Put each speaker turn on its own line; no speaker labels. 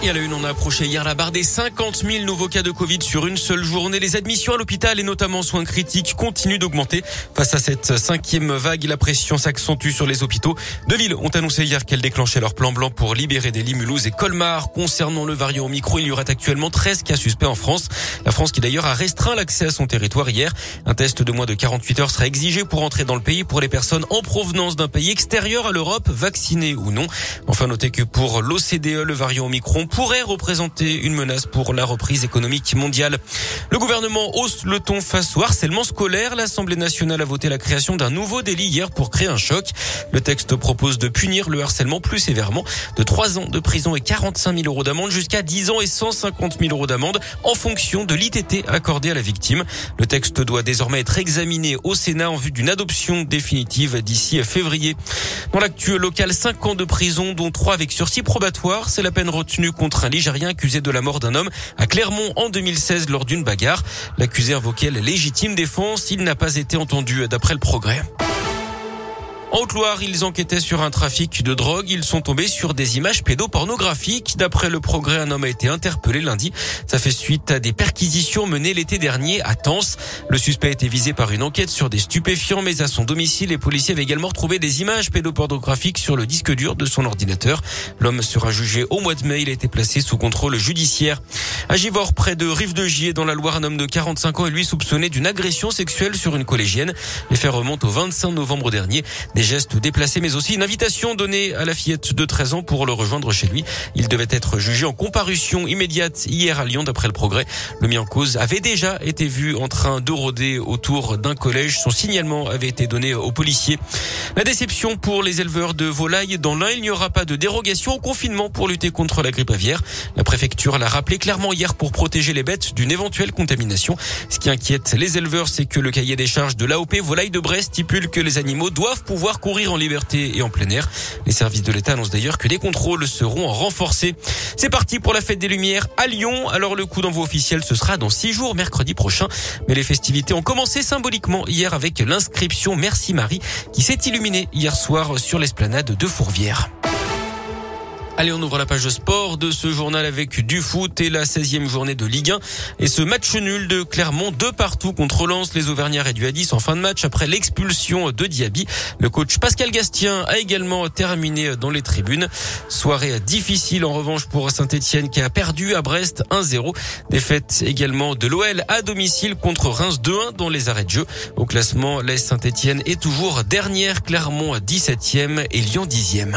Et à la une, on a approché hier la barre des 50 000 nouveaux cas de Covid sur une seule journée. Les admissions à l'hôpital et notamment soins critiques continuent d'augmenter. Face à cette cinquième vague, la pression s'accentue sur les hôpitaux. Deux villes ont annoncé hier qu'elles déclenchaient leur plan blanc pour libérer des lits Mulhouse et Colmar. Concernant le variant Omicron, il y aurait actuellement 13 cas suspects en France. La France qui d'ailleurs a restreint l'accès à son territoire hier. Un test de moins de 48 heures sera exigé pour entrer dans le pays pour les personnes en provenance d'un pays extérieur à l'Europe, vaccinées ou non. Enfin, notez que pour l'OCDE, le variant Omicron pourrait représenter une menace pour la reprise économique mondiale. Le gouvernement hausse le ton face au harcèlement scolaire. L'Assemblée nationale a voté la création d'un nouveau délit hier pour créer un choc. Le texte propose de punir le harcèlement plus sévèrement de 3 ans de prison et 45 000 euros d'amende jusqu'à 10 ans et 150 000 euros d'amende en fonction de l'ITT accordé à la victime. Le texte doit désormais être examiné au Sénat en vue d'une adoption définitive d'ici février. Dans l'actuel local, 5 ans de prison, dont 3 avec sursis probatoire. C'est la peine retenue contre un Ligérien accusé de la mort d'un homme à Clermont en 2016 lors d'une bagarre. L'accusé invoquait la légitime défense. Il n'a pas été entendu d'après le progrès. En Haute-Loire, ils enquêtaient sur un trafic de drogue. Ils sont tombés sur des images pédopornographiques. D'après le progrès, un homme a été interpellé lundi. Ça fait suite à des perquisitions menées l'été dernier à Tens. Le suspect a été visé par une enquête sur des stupéfiants, mais à son domicile, les policiers avaient également retrouvé des images pédopornographiques sur le disque dur de son ordinateur. L'homme sera jugé au mois de mai. Il a été placé sous contrôle judiciaire. À Givors, près de Rive de Gier, dans la Loire, un homme de 45 ans est lui soupçonné d'une agression sexuelle sur une collégienne. Les faits remontent au 25 novembre dernier. Des gestes déplacés, mais aussi une invitation donnée à la fillette de 13 ans pour le rejoindre chez lui. Il devait être jugé en comparution immédiate hier à Lyon, d'après le progrès. Le mis en cause avait déjà été vu en train de rôder autour d'un collège. Son signalement avait été donné aux policiers. La déception pour les éleveurs de volailles. Dans l'un, il n'y aura pas de dérogation au confinement pour lutter contre la grippe aviaire. La préfecture l'a rappelé clairement hier pour protéger les bêtes d'une éventuelle contamination. Ce qui inquiète les éleveurs, c'est que le cahier des charges de l'AOP Volaille de Brest stipule que les animaux doivent pouvoir courir en liberté et en plein air. Les services de l'État annoncent d'ailleurs que les contrôles seront renforcés. C'est parti pour la fête des Lumières à Lyon. Alors le coup d'envoi officiel, ce sera dans six jours, mercredi prochain. Mais les festivités ont commencé symboliquement hier avec l'inscription Merci Marie qui s'est illuminée hier soir sur l'esplanade de Fourvière. Allez, on ouvre la page sport de ce journal avec du foot et la 16e journée de Ligue 1. Et ce match nul de Clermont, de partout contre Lens. Les Auvergnats réduits à 10 en fin de match après l'expulsion de Diaby. Le coach Pascal Gastien a également terminé dans les tribunes. Soirée difficile en revanche pour Saint-Etienne qui a perdu à Brest 1-0. Défaite également de l'OL à domicile contre Reims 2-1 dans les arrêts de jeu. Au classement, l'Est Saint-Etienne est toujours dernière, Clermont 17e et Lyon 10e.